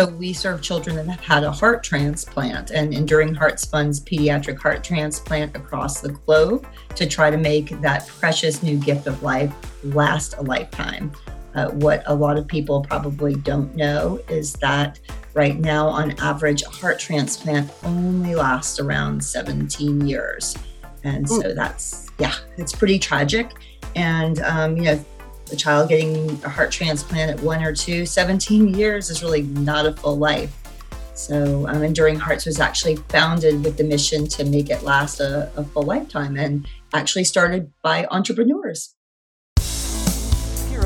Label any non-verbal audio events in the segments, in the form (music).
So we serve children that have had a heart transplant, and Enduring Hearts funds pediatric heart transplant across the globe to try to make that precious new gift of life last a lifetime. Uh, what a lot of people probably don't know is that right now, on average, a heart transplant only lasts around 17 years. And so that's, yeah, it's pretty tragic. And, um, you know, a child getting a heart transplant at one or two, 17 years is really not a full life. So, um, Enduring Hearts was actually founded with the mission to make it last a, a full lifetime and actually started by entrepreneurs.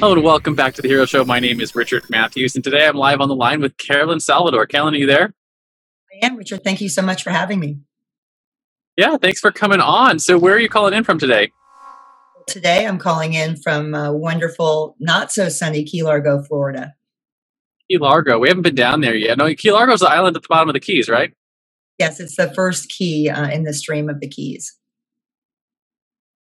Hello and welcome back to the Hero Show. My name is Richard Matthews, and today I'm live on the line with Carolyn Salvador. Carolyn, are you there? I am, Richard. Thank you so much for having me. Yeah, thanks for coming on. So, where are you calling in from today? Today, I'm calling in from uh, wonderful, not so sunny Key Largo, Florida. Key Largo. We haven't been down there yet. No, Key Largo is the island at the bottom of the Keys, right? Yes, it's the first key uh, in the stream of the Keys.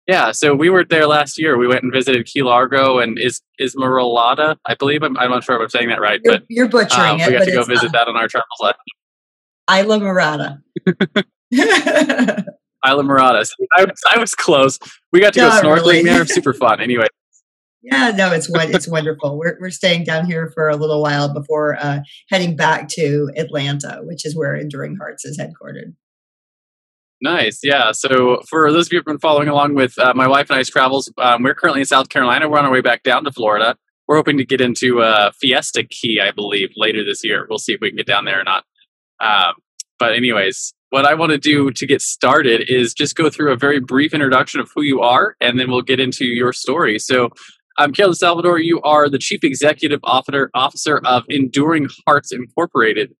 Yeah, so we were there last year. We went and visited Key Largo and is Ismarilada. I believe I'm, I'm not sure if I'm saying that right, You're, but you're butchering um, it. we got to go visit uh, that on our travels last Islamorada. Isla Morada. So I, was- I was close. We got to go snorkeling really. there. (laughs) Super fun. Anyway, yeah, no, it's it's wonderful. We're we're staying down here for a little while before uh, heading back to Atlanta, which is where Enduring Hearts is headquartered. Nice. Yeah. So for those of you who've been following along with uh, my wife and I's travels, um, we're currently in South Carolina. We're on our way back down to Florida. We're hoping to get into uh, Fiesta Key, I believe, later this year. We'll see if we can get down there or not. Um, but anyways, what I want to do to get started is just go through a very brief introduction of who you are, and then we'll get into your story. So, I'm Carolyn Salvador, you are the Chief Executive Officer of Enduring Hearts Incorporated.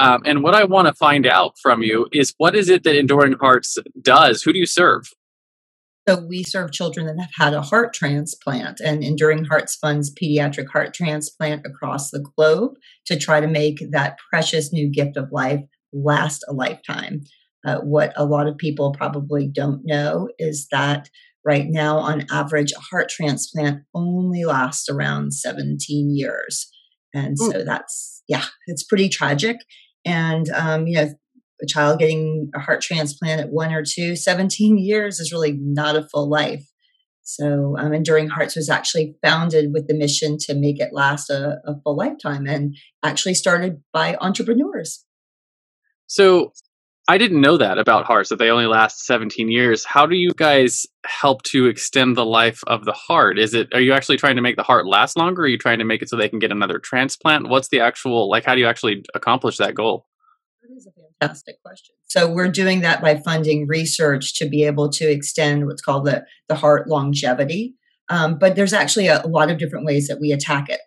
Um, and what I want to find out from you is what is it that Enduring Hearts does? Who do you serve? So we serve children that have had a heart transplant, and Enduring Hearts funds pediatric heart transplant across the globe to try to make that precious new gift of life last a lifetime. Uh, what a lot of people probably don't know is that right now, on average, a heart transplant only lasts around 17 years. And so that's, yeah, it's pretty tragic. And, um, you know, a child getting a heart transplant at one or two, 17 years is really not a full life. So, um, Enduring Hearts was actually founded with the mission to make it last a, a full lifetime and actually started by entrepreneurs. So I didn't know that about hearts, that they only last 17 years. How do you guys help to extend the life of the heart? Is it, are you actually trying to make the heart last longer? Or are you trying to make it so they can get another transplant? What's the actual, like, how do you actually accomplish that goal? That is a fantastic question. So we're doing that by funding research to be able to extend what's called the, the heart longevity. Um, but there's actually a, a lot of different ways that we attack it,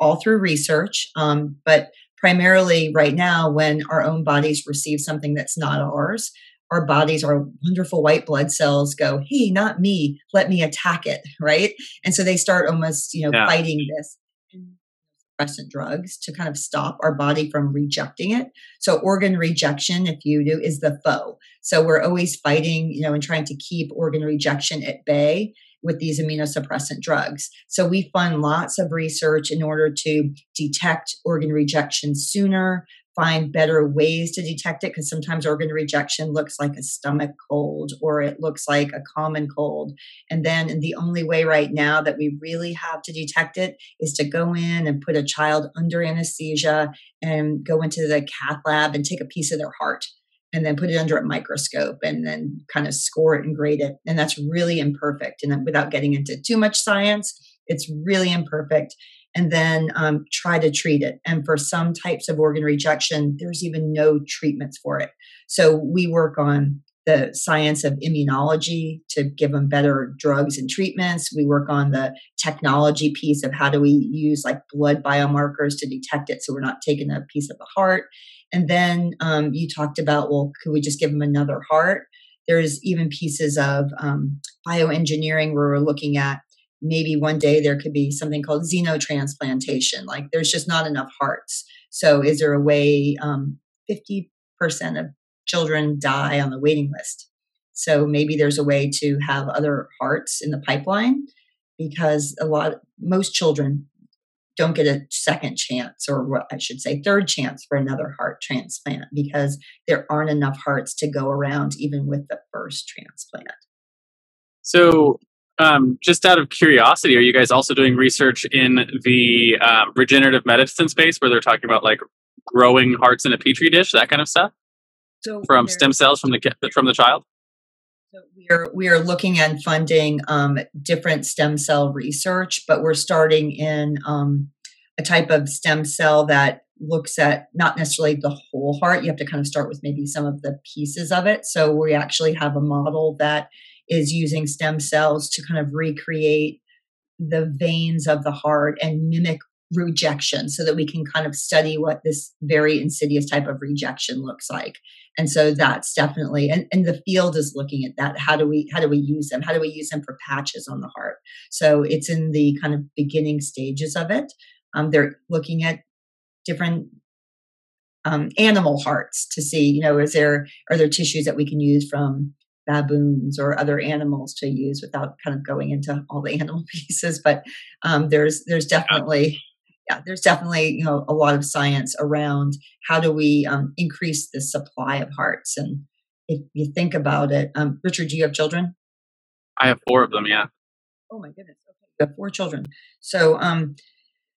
all through research. Um, but primarily right now, when our own bodies receive something that's not ours, our bodies, our wonderful white blood cells go, hey, not me, let me attack it, (laughs) right? And so they start almost, you know, Yeah. fighting this. Suppressant drugs to kind of stop our body from rejecting it. So organ rejection, if you do, is the foe. So we're always fighting, you know, and trying to keep organ rejection at bay with these immunosuppressant drugs. So we fund lots of research in order to detect organ rejection sooner, find better ways to detect it, because sometimes organ rejection looks like a stomach cold or it looks like a common cold. And then the only way right now that we really have to detect it is to go in and put a child under anesthesia and go into the cath lab and take a piece of their heart. And then put it under a microscope and then kind of score it and grade it. And that's really imperfect. And without getting into too much science, it's really imperfect. And then um, try to treat it. And for some types of organ rejection, there's even no treatments for it. So we work on the science of immunology to give them better drugs and treatments. We work on the technology piece of how do we use like blood biomarkers to detect it so we're not taking a piece of the heart. And then um, you talked about, well, could we just give them another heart? There's even pieces of um, bioengineering where we're looking at maybe one day there could be something called xenotransplantation. Like there's just not enough hearts. So is there a way um, 50% of children die on the waiting list? So maybe there's a way to have other hearts in the pipeline because a lot, most children don't get a second chance, or what I should say, third chance for another heart transplant because there aren't enough hearts to go around, even with the first transplant. So, um, just out of curiosity, are you guys also doing research in the um, regenerative medicine space where they're talking about like growing hearts in a petri dish, that kind of stuff? So from stem cells from the from the child. So we are we are looking and funding um, different stem cell research, but we're starting in um, a type of stem cell that looks at not necessarily the whole heart. You have to kind of start with maybe some of the pieces of it. So we actually have a model that is using stem cells to kind of recreate the veins of the heart and mimic rejection so that we can kind of study what this very insidious type of rejection looks like. And so that's definitely and, and the field is looking at that. How do we how do we use them? How do we use them for patches on the heart? So it's in the kind of beginning stages of it. Um, they're looking at different um, animal hearts to see you know is there are there tissues that we can use from baboons or other animals to use without kind of going into all the (laughs) animal pieces? But um, there's there's definitely yeah, there's definitely you know a lot of science around how do we um, increase the supply of hearts. And if you think about it, um, Richard, do you have children? I have four of them. Yeah. Oh my goodness. Okay, you have four children. So, um,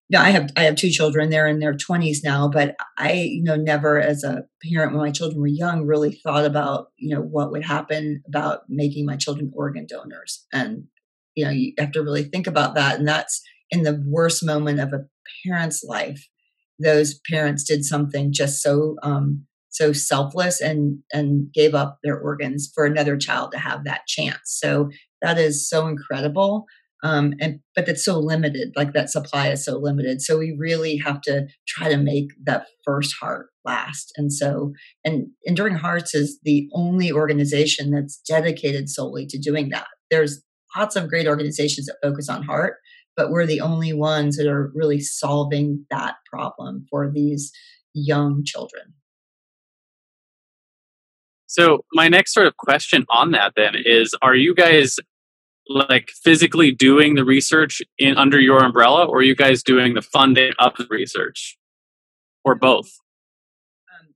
yeah, I have I have two children. They're in their twenties now, but I, you know, never as a parent when my children were young really thought about you know what would happen about making my children organ donors. And you know, you have to really think about that. And that's in the worst moment of a parent's life those parents did something just so um, so selfless and and gave up their organs for another child to have that chance. So that is so incredible um, and but it's so limited like that supply is so limited. So we really have to try to make that first heart last. And so and enduring hearts is the only organization that's dedicated solely to doing that. There's lots of great organizations that focus on heart but we're the only ones that are really solving that problem for these young children. So, my next sort of question on that then is Are you guys like physically doing the research in under your umbrella, or are you guys doing the funding of the research, or both? Um,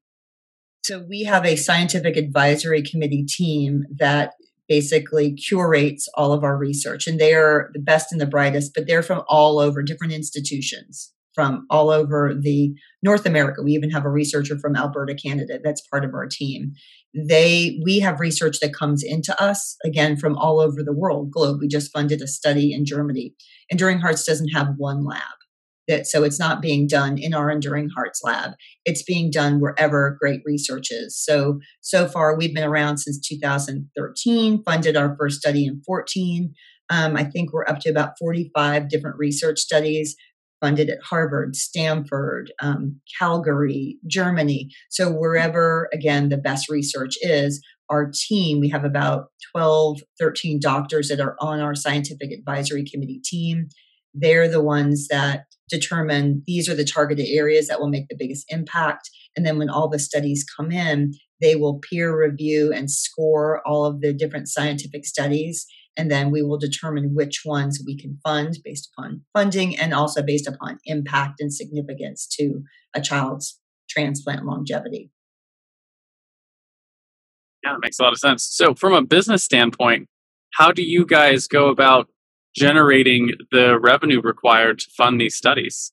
so, we have a scientific advisory committee team that basically curates all of our research and they are the best and the brightest but they're from all over different institutions from all over the north america. We even have a researcher from alberta canada that's part of our team. They we have research that comes into us again from all over the world globe. We just funded a study in germany enduring hearts doesn't have one lab that so it's not being done in our enduring hearts lab. It's being done wherever great research is. So so far we've been around since 2013 funded our first study in 14 um, i think we're up to about 45 different research studies funded at harvard stanford um, calgary germany. So wherever again the best research is our team we have about 12 13 doctors that are on our scientific advisory committee team they're the ones that determine these are the targeted areas that will make the biggest impact. And then when all the studies come in, they will peer review and score all of the different scientific studies. And then we will determine which ones we can fund based upon funding and also based upon impact and significance to a child's transplant longevity. Yeah, that makes a lot of sense. So, from a business standpoint, how do you guys go about generating the revenue required to fund these studies?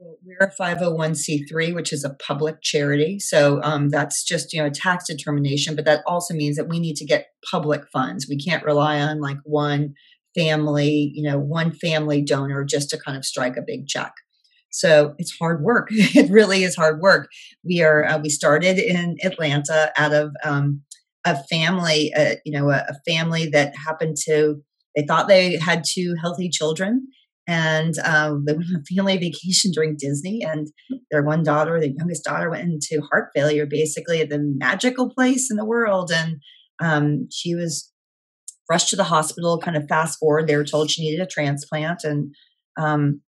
we're a 501c3, which is a public charity. So um, that's just, you know, a tax determination, but that also means that we need to get public funds. We can't rely on like one family, you know, one family donor just to kind of strike a big check. So it's hard work. (laughs) it really is hard work. We are, uh, we started in Atlanta out of um, a family, uh, you know, a, a family that happened to, they thought they had two healthy children and um, they went on a (laughs) family vacation during Disney, and their one daughter, their youngest daughter, went into heart failure, basically at the magical place in the world, and um, she was rushed to the hospital. Kind of fast forward, they were told she needed a transplant, and um,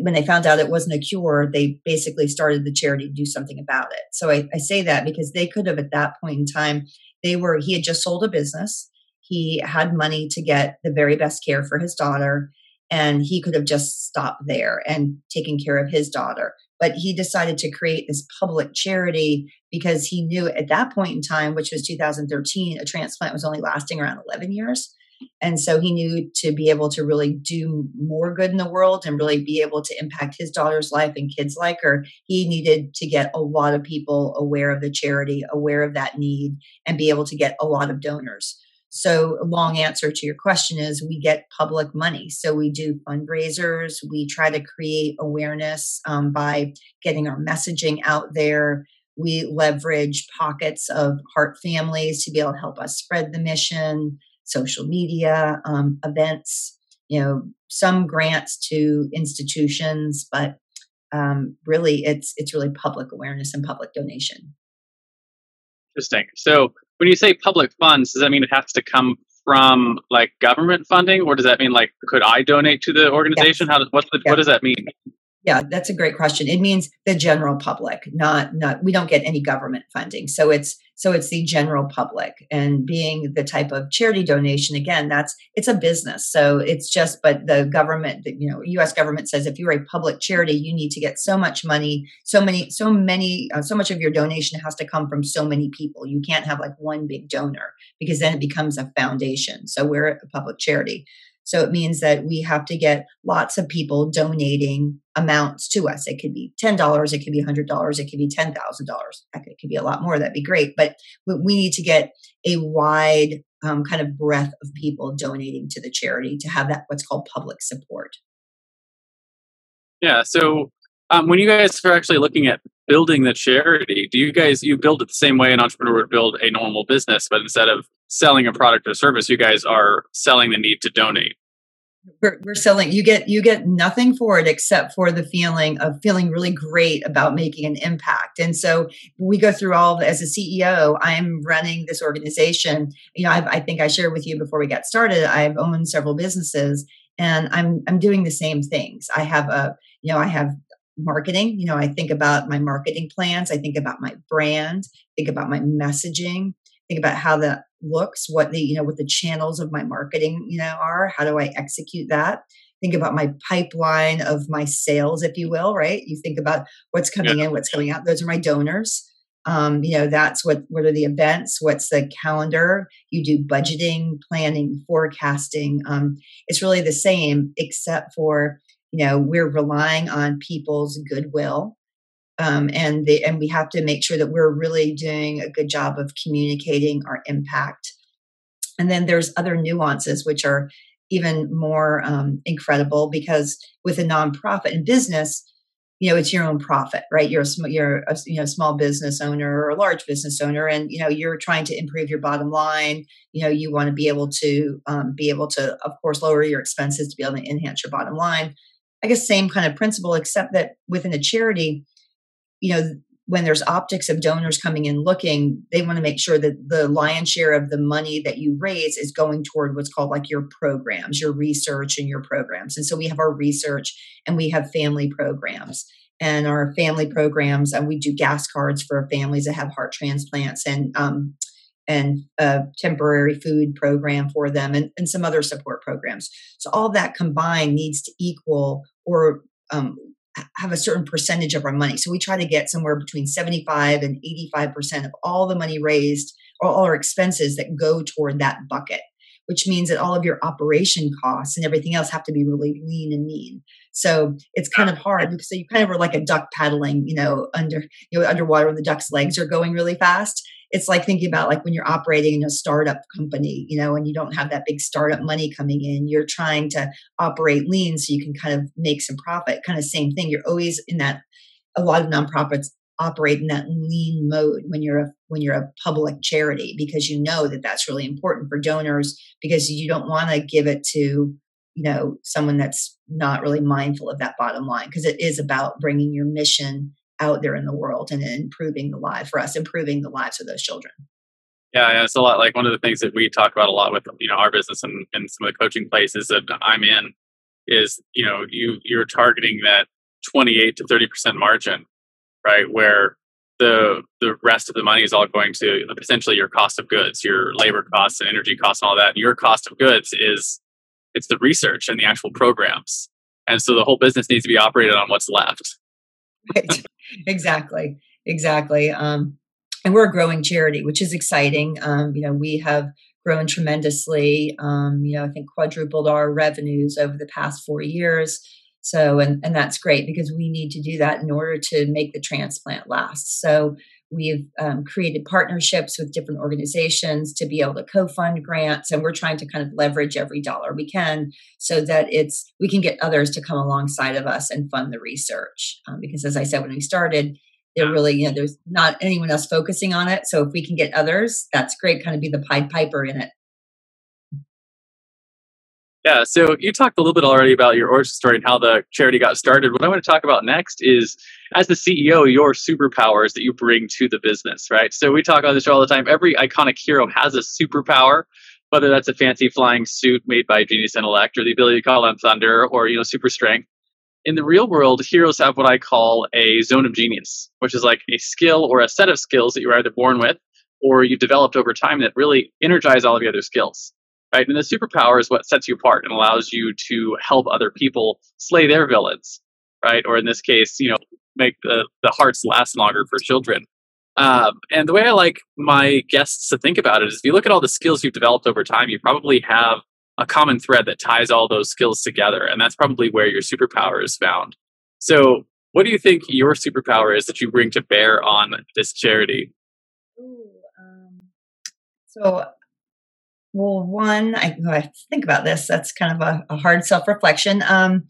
when they found out it wasn't a cure, they basically started the charity to do something about it. So I, I say that because they could have, at that point in time, they were he had just sold a business. He had money to get the very best care for his daughter and he could have just stopped there and taken care of his daughter but he decided to create this public charity because he knew at that point in time which was 2013 a transplant was only lasting around 11 years and so he knew to be able to really do more good in the world and really be able to impact his daughter's life and kids like her, he needed to get a lot of people aware of the charity, aware of that need, and be able to get a lot of donors. So, a long answer to your question is we get public money. So, we do fundraisers. We try to create awareness um, by getting our messaging out there. We leverage pockets of heart families to be able to help us spread the mission, social media, um, events, you know, some grants to institutions, but um, really it's it's really public awareness and public donation. Interesting. So when you say public funds, does that mean it has to come from like government funding, or does that mean like could I donate to the organization? Yes. How what's the, yeah. what does that mean? Yeah, that's a great question. It means the general public, not not we don't get any government funding. So it's so it's the general public and being the type of charity donation again, that's it's a business. So it's just but the government, you know, US government says if you're a public charity, you need to get so much money, so many so many uh, so much of your donation has to come from so many people. You can't have like one big donor because then it becomes a foundation. So we're a public charity. So it means that we have to get lots of people donating amounts to us. It could be $10, it could be $100, it could be $10,000. It could be a lot more. That'd be great. But we need to get a wide um, kind of breadth of people donating to the charity to have that what's called public support. Yeah. So um, when you guys are actually looking at building the charity, do you guys you build it the same way an entrepreneur would build a normal business, but instead of selling a product or service, you guys are selling the need to donate? We're, we're selling you get you get nothing for it except for the feeling of feeling really great about making an impact. And so we go through all of, as a ceo i'm running this organization. You know I've, i think i shared with you before we got started i've owned several businesses and i'm i'm doing the same things. I have a you know i have marketing you know i think about my marketing plans i think about my brand think about my messaging think about how that looks what the you know what the channels of my marketing you know are how do i execute that? Think about my pipeline of my sales if you will right? You think about what's coming yeah. in what's going out those are my donors. Um, you know that's what what are the events what's the calendar? You do budgeting planning forecasting um, it's really the same except for you know we're relying on people's goodwill um, and the, and we have to make sure that we're really doing a good job of communicating our impact. And then there's other nuances which are even more um, incredible because with a nonprofit and business, you know it's your own profit, right? You're a you're a you know small business owner or a large business owner, and you know you're trying to improve your bottom line. You know you want to be able to um, be able to, of course, lower your expenses to be able to enhance your bottom line. I guess same kind of principle, except that within a charity, you know, when there's optics of donors coming in looking, they want to make sure that the lion's share of the money that you raise is going toward what's called like your programs, your research and your programs. And so we have our research and we have family programs. And our family programs, and we do gas cards for families that have heart transplants and um, and a temporary food program for them and, and some other support programs. So all that combined needs to equal or um, have a certain percentage of our money. So we try to get somewhere between 75 and 85% of all the money raised or all our expenses that go toward that bucket, which means that all of your operation costs and everything else have to be really lean and mean. So it's kind of hard because you kind of are like a duck paddling, you know, under you know underwater when the duck's legs are going really fast. It's like thinking about like when you're operating in a startup company, you know, and you don't have that big startup money coming in. You're trying to operate lean so you can kind of make some profit. Kind of same thing. You're always in that. A lot of nonprofits operate in that lean mode when you're a when you're a public charity because you know that that's really important for donors because you don't want to give it to you know someone that's not really mindful of that bottom line because it is about bringing your mission out there in the world and improving the life for us improving the lives of those children yeah, yeah, it's a lot like one of the things that we talk about a lot with you know our business and, and some of the coaching places that I'm in is you know you you're targeting that 28 to 30 percent margin, right? Where the the rest of the money is all going to essentially your cost of goods, your labor costs and energy costs and all that. Your cost of goods is it's the research and the actual programs. And so the whole business needs to be operated on what's left. Right. (laughs) exactly. Exactly. Um, and we're a growing charity, which is exciting. Um, you know, we have grown tremendously. Um, you know, I think quadrupled our revenues over the past four years. So, and, and that's great because we need to do that in order to make the transplant last. So, We've um, created partnerships with different organizations to be able to co-fund grants, and we're trying to kind of leverage every dollar we can so that it's we can get others to come alongside of us and fund the research. Um, because as I said when we started, there really you know there's not anyone else focusing on it. So if we can get others, that's great. Kind of be the Pied Piper in it. Yeah, so you talked a little bit already about your origin story and how the charity got started. What I want to talk about next is, as the CEO, your superpowers that you bring to the business, right? So we talk on this show all the time. Every iconic hero has a superpower, whether that's a fancy flying suit made by Genius Intellect or the ability to call on thunder or you know super strength. In the real world, heroes have what I call a zone of genius, which is like a skill or a set of skills that you're either born with or you've developed over time that really energize all of your other skills right? And the superpower is what sets you apart and allows you to help other people slay their villains, right? Or in this case, you know, make the, the hearts last longer for children. Um, and the way I like my guests to think about it is if you look at all the skills you've developed over time, you probably have a common thread that ties all those skills together. And that's probably where your superpower is found. So, what do you think your superpower is that you bring to bear on this charity? Ooh, um, so well, one, I, I think about this. That's kind of a, a hard self reflection. Um,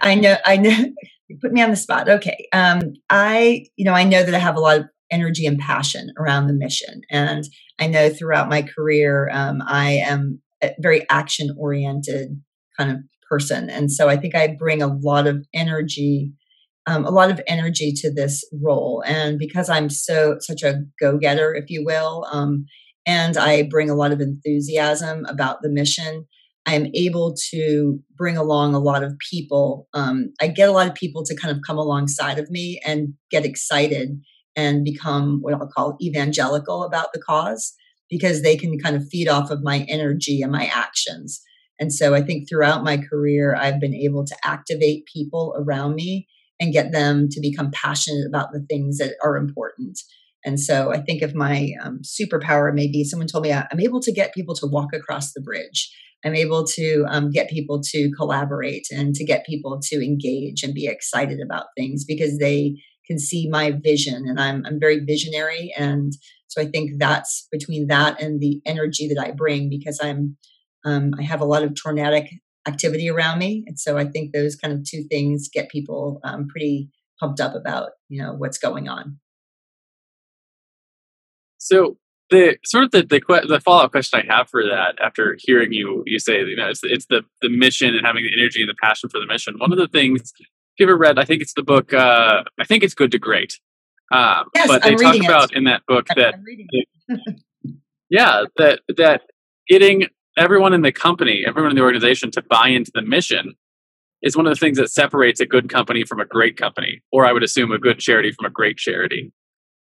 I know, I know, (laughs) you put me on the spot. Okay. Um, I, you know, I know that I have a lot of energy and passion around the mission. And I know throughout my career, um, I am a very action oriented kind of person. And so I think I bring a lot of energy, um, a lot of energy to this role. And because I'm so, such a go getter, if you will, um, and I bring a lot of enthusiasm about the mission. I am able to bring along a lot of people. Um, I get a lot of people to kind of come alongside of me and get excited and become what I'll call evangelical about the cause because they can kind of feed off of my energy and my actions. And so I think throughout my career, I've been able to activate people around me and get them to become passionate about the things that are important. And so I think of my um, superpower, maybe someone told me I'm able to get people to walk across the bridge. I'm able to um, get people to collaborate and to get people to engage and be excited about things because they can see my vision and I'm, I'm very visionary. And so I think that's between that and the energy that I bring because I'm, um, I have a lot of tornadic activity around me. And so I think those kind of two things get people um, pretty pumped up about, you know, what's going on. So the sort of the the, the follow up question I have for that, after hearing you you say, you know, it's it's the the mission and having the energy and the passion for the mission. One of the things, if you ever read, I think it's the book. Uh, I think it's Good to Great. Um, yes, but they I'm talk about it. in that book that, (laughs) yeah, that that getting everyone in the company, everyone in the organization to buy into the mission is one of the things that separates a good company from a great company, or I would assume a good charity from a great charity.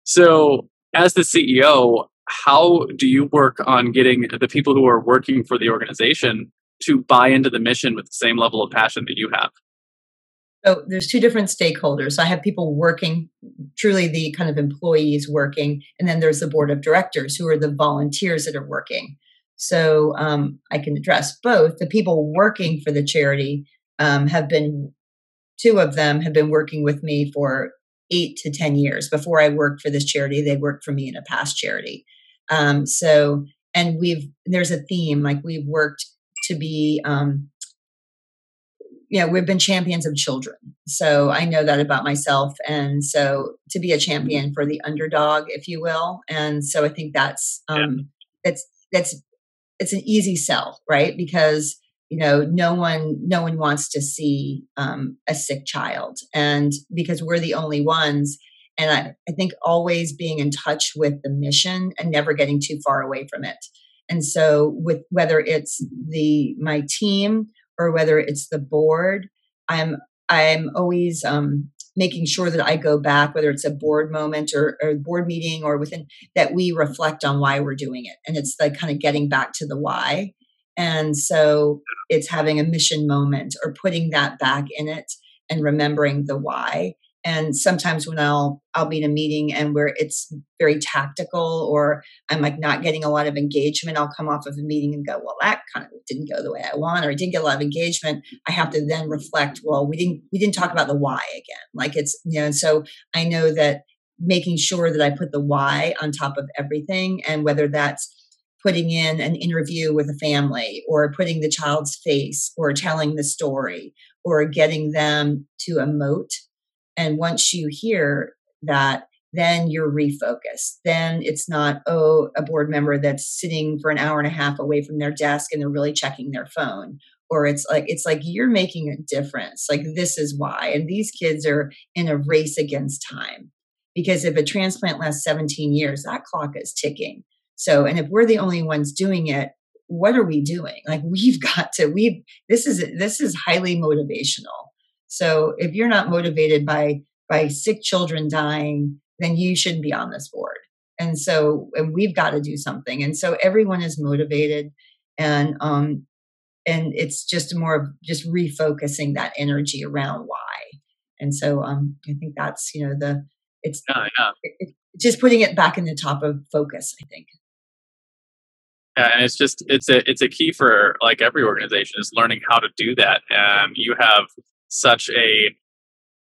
So as the CEO, how do you work on getting the people who are working for the organization to buy into the mission with the same level of passion that you have? So there's two different stakeholders. I have people working, truly the kind of employees working, and then there's the board of directors who are the volunteers that are working. So um, I can address both. The people working for the charity um, have been, two of them have been working with me for eight to 10 years. Before I worked for this charity, they worked for me in a past charity. Um, so, and we've, there's a theme, like we've worked to be, um, you know, we've been champions of children. So I know that about myself. And so to be a champion for the underdog, if you will. And so I think that's, um, yeah. that's, that's, it's an easy sell, right? Because you know no one no one wants to see um, a sick child. And because we're the only ones and I, I think always being in touch with the mission and never getting too far away from it. And so with whether it's the my team or whether it's the board i'm i'm always um, making sure that i go back whether it's a board moment or, or board meeting or within that we reflect on why we're doing it. And it's like kind of getting back to the why and so it's having a mission moment or putting that back in it and remembering the why. And sometimes when I'll I'll be in a meeting and where it's very tactical or I'm like not getting a lot of engagement, I'll come off of a meeting and go, well, that kind of didn't go the way I want, or I didn't get a lot of engagement. I have to then reflect, well, we didn't we didn't talk about the why again. Like it's you know, and so I know that making sure that I put the why on top of everything and whether that's putting in an interview with a family or putting the child's face or telling the story or getting them to emote. And once you hear that, then you're refocused. Then it's not, oh, a board member that's sitting for an hour and a half away from their desk and they're really checking their phone. Or it's like, it's like you're making a difference. Like, this is why. And these kids are in a race against time. Because if a transplant lasts 17 years, that clock is ticking. So, and if we're the only ones doing it, what are we doing? Like (laughs) we've got to, we this is, this is highly motivational. So if you're not motivated by, by sick children dying, then you shouldn't be on this board. And so, and we've got to do something. And so everyone is motivated and, um, and it's just more of just refocusing that energy around why. And so, um, I think that's, you know, the, it's yeah, yeah. It, it, just putting it back in the top of focus, I think. Yeah, and it's just it's a it's a key for like every organization is learning how to do that. And you have such a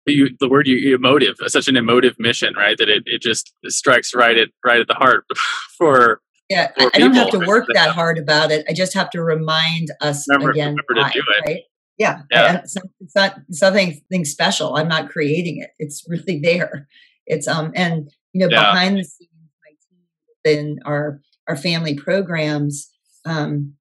you, the word you emotive, such an emotive mission, right? That it, it just strikes right at right at the heart (laughs) for. Yeah, for I don't have to work that hard about it. I just have to remind us remember, again. Remember why, right? Yeah, yeah. It's, not, it's not something special. I'm not creating it. It's really (laughs) there. It's um and you know yeah. behind the scenes, my team in our our family programs, um,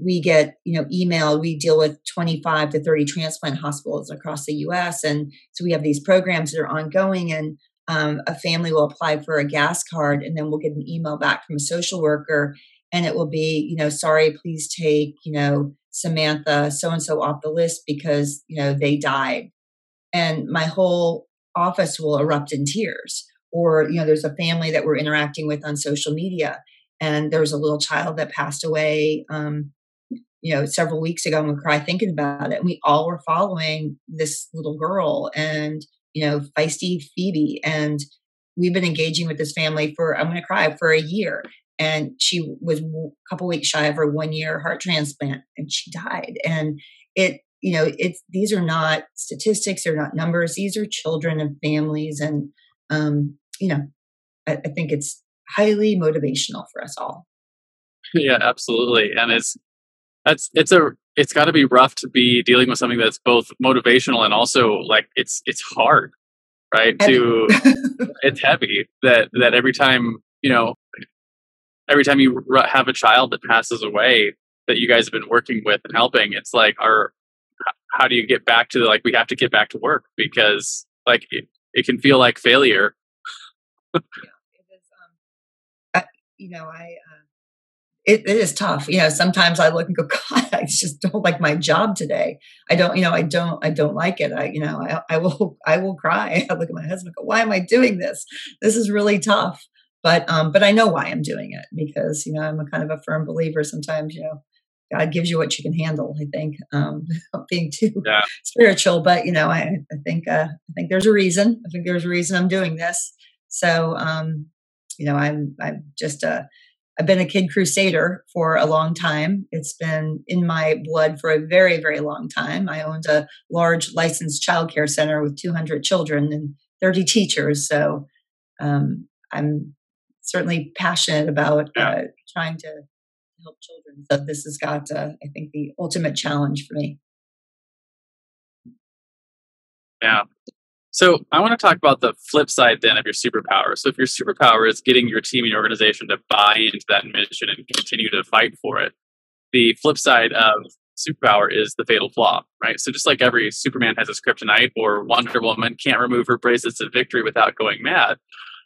we get you know email we deal with 25 to 30 transplant hospitals across the us and so we have these programs that are ongoing and um, a family will apply for a gas card and then we'll get an email back from a social worker and it will be you know sorry please take you know samantha so and so off the list because you know they died. And my whole office will erupt in tears or you know there's a family that we're interacting with on social media and there was a little child that passed away um, you know several weeks ago and we cry thinking about it and we all were following this little girl and you know feisty phoebe and we've been engaging with this family for i'm going to cry for a year and she was a couple weeks shy of her one year heart transplant and she died and it you know it's these are not statistics they're not numbers these are children and families and um you know I, I think it's highly motivational for us all. Yeah, absolutely. And it's that's it's a it's got to be rough to be dealing with something that's both motivational and also like it's it's hard, right? Heavy. To (laughs) it's heavy that that every time you know every time you have a child that passes away that you guys have been working with and helping, it's like our how do you get back to like we have to get back to work because like it, it can feel like failure. (laughs) you know, I, uh, it, it is tough. You know, sometimes I look and go, (laughs) God, I just don't like my job today. I don't, you know, I don't, I don't like it. I, you know, I, I will, (laughs) I will cry. I look at my husband, go, why am I doing this? This is really tough. But, um, but I know why I'm doing it because, you know, I'm a kind of a firm believer. Sometimes, you know, God gives you what you can handle. I think, um, (laughs) being too yeah. spiritual, but you know, I, I think, uh, I think there's a reason. I think there's a reason I'm doing this. So, um, you know i'm i'm just a I've been a kid crusader for a long time. It's been in my blood for a very, very long time. I owned a large licensed childcare center with 200 children and 30 teachers. So um, I'm certainly passionate about uh, trying to help children. So this has got, uh, I think, the ultimate challenge for me. Yeah. So I want to talk about the flip side then of your superpower. So if your superpower is getting your team and your organization to buy into that mission and continue to fight for it, the flip side of superpower is the fatal flaw, right? So just like every Superman has his kryptonite or Wonder Woman can't remove her bracelets of victory without going mad,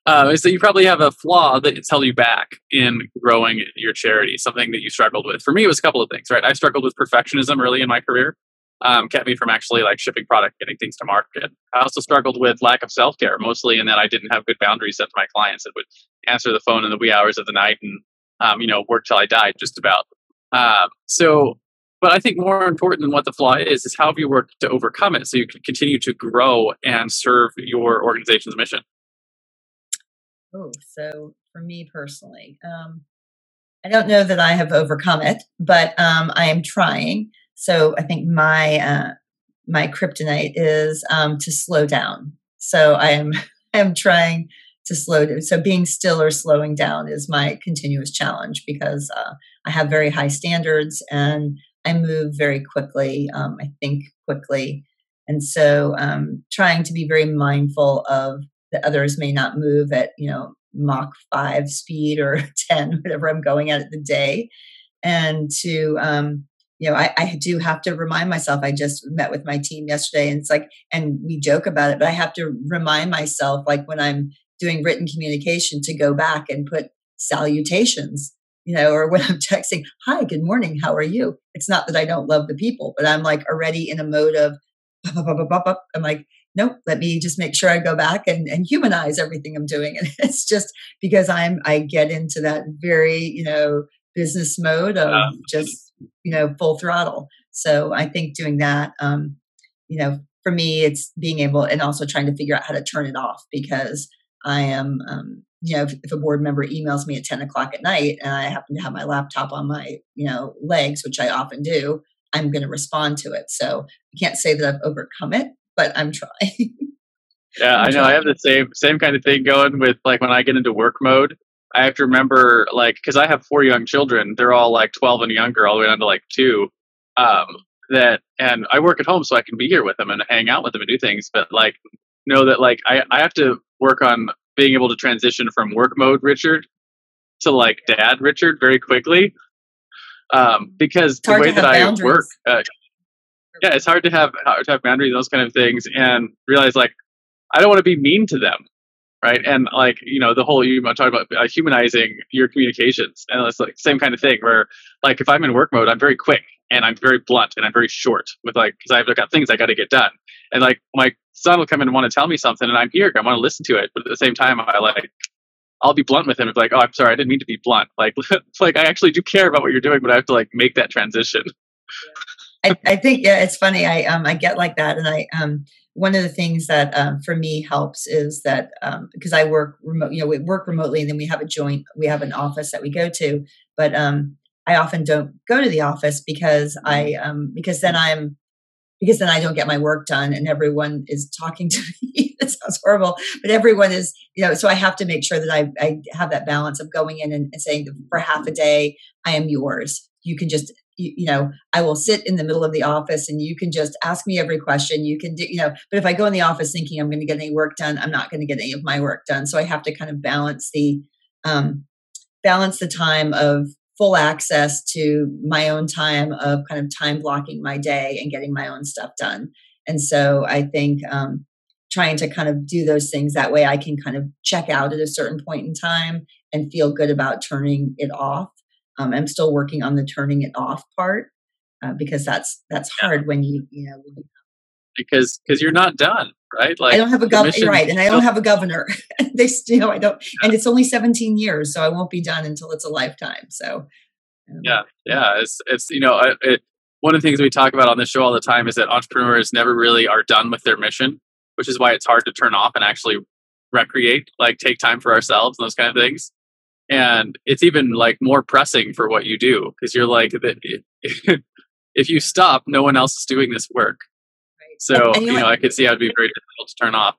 uh, that you probably have a flaw that's held you back in growing your charity, something that you struggled with. For me, it was a couple of things, right? I struggled with perfectionism early in my career um, kept me from actually like shipping product, getting things to market. I also struggled with lack of self care, mostly in that I didn't have good boundaries set for my clients that would answer the phone in the wee hours of the night and um, you know work till I died, just about. Uh, so, but I think more important than what the flaw is is how have you worked to overcome it so you can continue to grow and serve your organization's mission. Oh, so for me personally, um, I don't know that I have overcome it, but um, I am trying. So I think my uh, my kryptonite is um, to slow down. So I am (laughs) I am trying to slow down. So being still or slowing down is my continuous challenge because uh, I have very high standards and I move very quickly. Um, I think quickly, and so um, trying to be very mindful of that others may not move at you know Mach five speed or (laughs) ten, whatever I'm going at the day, and to um, you know, I, I, do have to remind myself. I just met with my team yesterday and it's like, and we joke about it, but I have to remind myself, like when I'm doing written communication, to go back and put salutations, you know, or when I'm (laughs) texting, hi, good morning, how are you? It's not that I don't love the people, but I'm like already in a mode of, I'm like, nope, let me just make sure I go back and, and humanize everything I'm doing. (laughs) And it's just because I'm, I get into that very, you know, business mode of just you know full throttle. So i think doing that um you know for me it's being able and also trying to figure out how to turn it off because i am um you know if, if a board member emails me at 10 o'clock at night and i happen to have my laptop on my you know legs which i often do i'm going to respond to it. So i can't say that i've overcome it but i'm trying. (laughs) Yeah i know i have the same same kind of thing going with like when i get into work mode I have to remember, like, because I have four young children. They're all like 12 and younger, all the way down to like two. Um, that, and I work at home, so I can be here with them and hang out with them and do things. But like, know that like I, I have to work on being able to transition from work mode Richard to like dad Richard very quickly. Um, because the way that I boundaries. work, uh, yeah, it's hard to have hard to have boundaries, those kind of things, and realize like I don't want to be mean to them right? And like you know the whole you talk about uh, humanizing your communications, and it's like same kind of thing where like if I'm in work mode, I'm very quick and I'm very blunt and I'm very short with like because I've got things I got to get done, and like my son will come in and want to tell me something, and I'm here, I want to listen to it, but at the same time, I like I'll be blunt with him. It's like, oh, I'm sorry, I didn't mean to be blunt. Like, (laughs) like I actually do care about what you're doing, but I have to like make that transition. I, I think yeah, it's funny. I um I get like that, and I um one of the things that um, for me helps is that because um, I work remote, you know, we work remotely, and then we have a joint, we have an office that we go to. But um, I often don't go to the office because I um, because then I'm because then I don't get my work done, and everyone is talking (laughs) to me. it sounds horrible, but everyone is, you know. So I have to make sure that I, I have that balance of going in and, and saying for half a day, I am yours. You can just you, you, know i will sit in the middle of the office and you can just ask me every question. You can do you know but if i go in the office thinking i'm going to get any work done i'm not going to get any of my work done. So i have to kind of balance the um, balance the time of full access to my own time of kind of time blocking my day and getting my own stuff done. And so i think um, trying to kind of do those things that way i can kind of check out at a certain point in time and feel good about turning it off um, I'm still working on the turning it off part uh, because that's that's hard when you you know because because you're not done right? Like i don't have a governor right and i don't have a governor. (laughs) They you know i don't yeah. and it's only 17 years so i won't be done until it's a lifetime so um, yeah yeah. it's it's you know it, one of the things we talk about on the show all the time is that entrepreneurs never really are done with their mission which is why it's hard to turn off and actually recreate like take time for ourselves and those kind of things and it's even like more pressing for what you do because you're like that (laughs) if you stop no one else is doing this work. Right. so and, and you, know, know i could see how it'd be very difficult to turn off.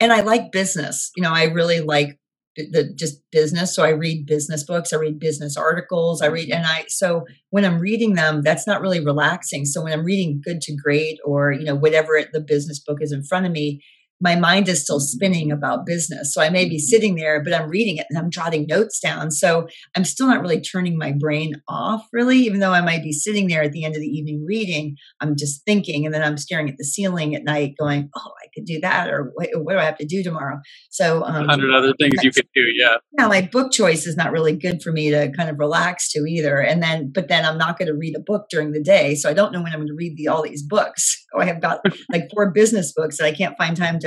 And i like business. You know i really like the just business. So i read business books i read business articles i read mm-hmm. and i so when i'm reading them that's not really relaxing. So when i'm reading good to great or you know whatever the business book is in front of me my mind is still spinning about business. So I may be sitting there, but I'm reading it and I'm jotting notes down. So I'm still not really turning my brain off, really, even though I might be sitting there at the end of the evening reading. I'm just thinking, and then I'm staring at the ceiling at night, going, "Oh, I could do that," or "What, what do I have to do tomorrow?" So um, a hundred other things you could do. Yeah. Yeah, my book choice is not really good for me to kind of relax to either. And then, but then I'm not going to read a book during the day, so I don't know when I'm going to read the, all these books. Oh, I have got like four business books that I can't find time to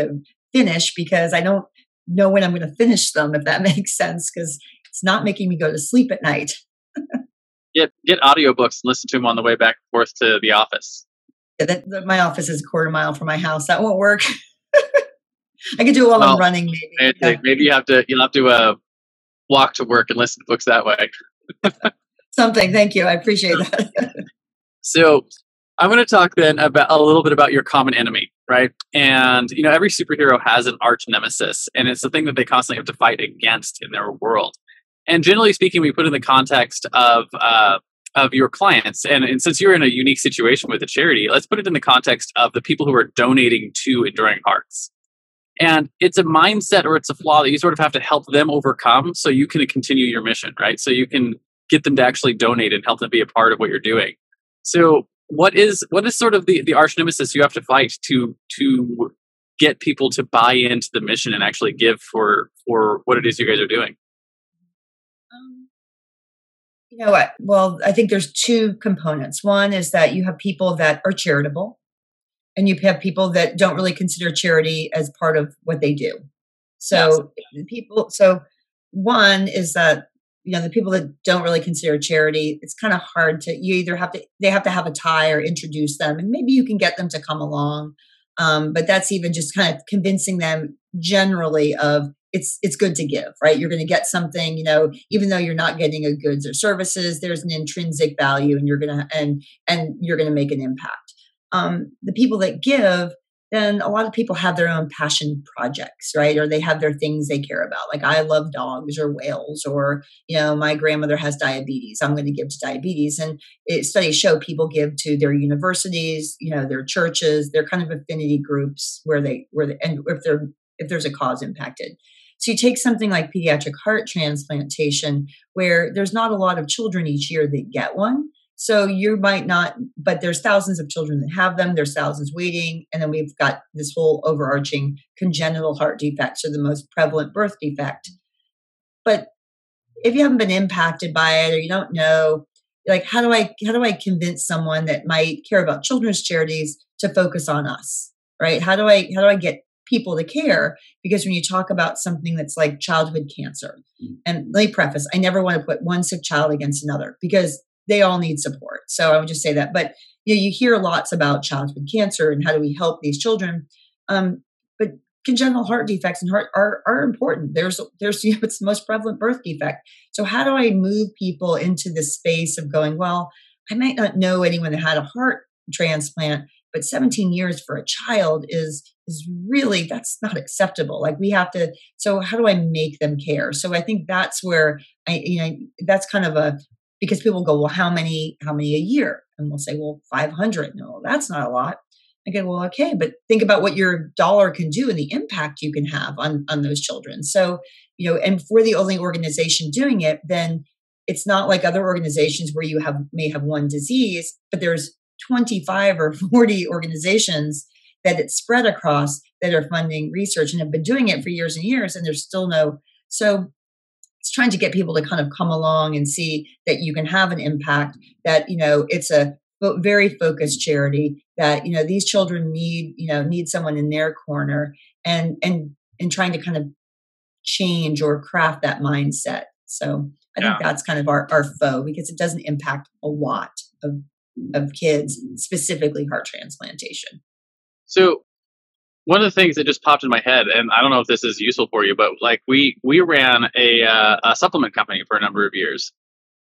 finish because I don't know when I'm going to finish them, if that (laughs) makes sense, because it's not making me go to sleep at night. (laughs) get get audiobooks and listen to them on the way back and forth to the office. Yeah, that, that, my office is a quarter mile from my house. That won't work. (laughs) I could do it while well, I'm running, maybe. Maybe, yeah. maybe you have to you'll have to uh, walk to work and listen to books that way. Something. Thank you. I appreciate that. so I'm going to talk then about a little bit about your common enemy, right? And you know, every superhero has an arch nemesis, and it's the thing that they constantly have to fight against in their world. And generally speaking, we put in the context of uh, of your clients, and, and since you're in a unique situation with a charity, let's put it in the context of the people who are donating to Enduring Hearts. And it's a mindset or it's a flaw that you sort of have to help them overcome so you can continue your mission, right? So you can get them to actually donate and help them be a part of what you're doing. So what is what is sort of the the arch nemesis you have to fight to to get people to buy into the mission and actually give for for what it is you guys are doing? Um, you know what? Well i think there's two components. One is that you have people that are charitable and you have people that don't really consider charity as part of what they do. So yes. people so one is that you know the people that don't really consider charity it's kind of hard to you either have to they have to have a tie or introduce them and maybe you can get them to come along um, but that's even just kind of convincing them generally of it's it's good to give right? You're going to get something you know even though you're not getting a goods or services there's an intrinsic value and you're going to and and you're going to make an impact. Um, the people that give then a lot of people have their own passion projects, right? Or they have their things they care about. Like I love dogs or whales, or you know, my grandmother has diabetes. I'm going to give to diabetes. And it, studies show people give to their universities, you know, their churches, their kind of affinity groups where they where they, and if they're if there's a cause impacted. So you take something like pediatric heart transplantation, where there's not a lot of children each year that get one. So you might not, but there's thousands of children that have them. There's thousands waiting. And then we've got this whole overarching congenital heart defects are the most prevalent birth defect. But if you haven't been impacted by it or you don't know, like how do I how do I convince someone that might care about children's charities to focus on us? Right? How do I how do I get people to care because when you talk about something that's like childhood cancer mm. and let me preface i never want to put one sick child against another because they all need support. So I would just say that. But you know, you hear lots about childhood cancer and how do we help these children. Um, but congenital heart defects and heart are, are important. There's there's (laughs) you know, it's the most prevalent birth defect. So how do I move people into this space of going, well, I might not know anyone that had a heart transplant, but 17 years for a child is is really that's not acceptable like we have to so how do i make them care so i think that's where i you know that's kind of a because people go, well, how many, how many a year? And we'll say, well, 500. No, that's not a lot. I go, well, okay, but think about what your dollar can do and the impact you can have on, on those children. So, you know, and if we're the only organization doing it, then it's not like other organizations where you have may have one disease, but there's 25 or (laughs) 40 organizations that it's spread across that are funding research and have been doing it for years and years, and there's still no. So it's trying to get people to kind of come along and see that you can have an impact that you know it's a very focused charity that you know these children need you know need someone in their corner and and and trying to kind of change or craft that mindset so i yeah. think that's kind of our, our foe because it doesn't impact a lot of of kids specifically heart transplantation so one of the things that just popped in my head, and I don't know if this is useful for you, but like we we ran a, uh, a supplement company for a number of years,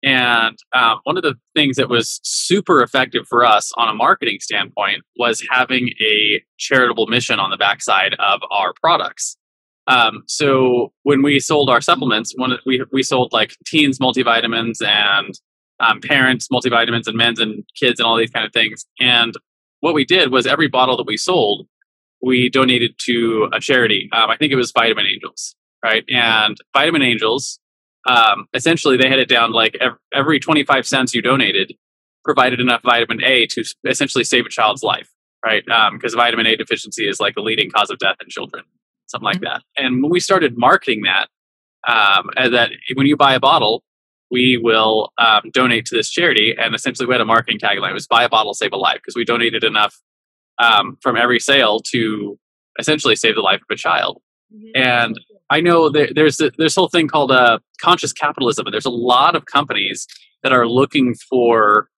and uh, one of the things that was super effective for us on a marketing standpoint was having a charitable mission on the backside of our products. Um, so when we sold our supplements, one we we sold like teens multivitamins and um, parents multivitamins and men's and kids and all these kind of things. And what we did was every bottle that we sold, we donated to a charity. Um, I think it was Vitamin Angels, right? And Vitamin Angels, um, essentially, they had it down like every 25 cents you donated provided enough vitamin A to essentially save a child's life, right? Because um, vitamin A deficiency is like the leading cause of death in children, something like mm-hmm. that. And when we started marketing that, um, that when you buy a bottle, we will um, donate to this charity. And essentially, we had a marketing tagline: it was "Buy a bottle, save a life," because we donated enough um, from every sale to essentially save the life of a child. Mm-hmm. And I know there, there's a, this whole thing called uh, conscious capitalism, and there's a lot of companies that are looking for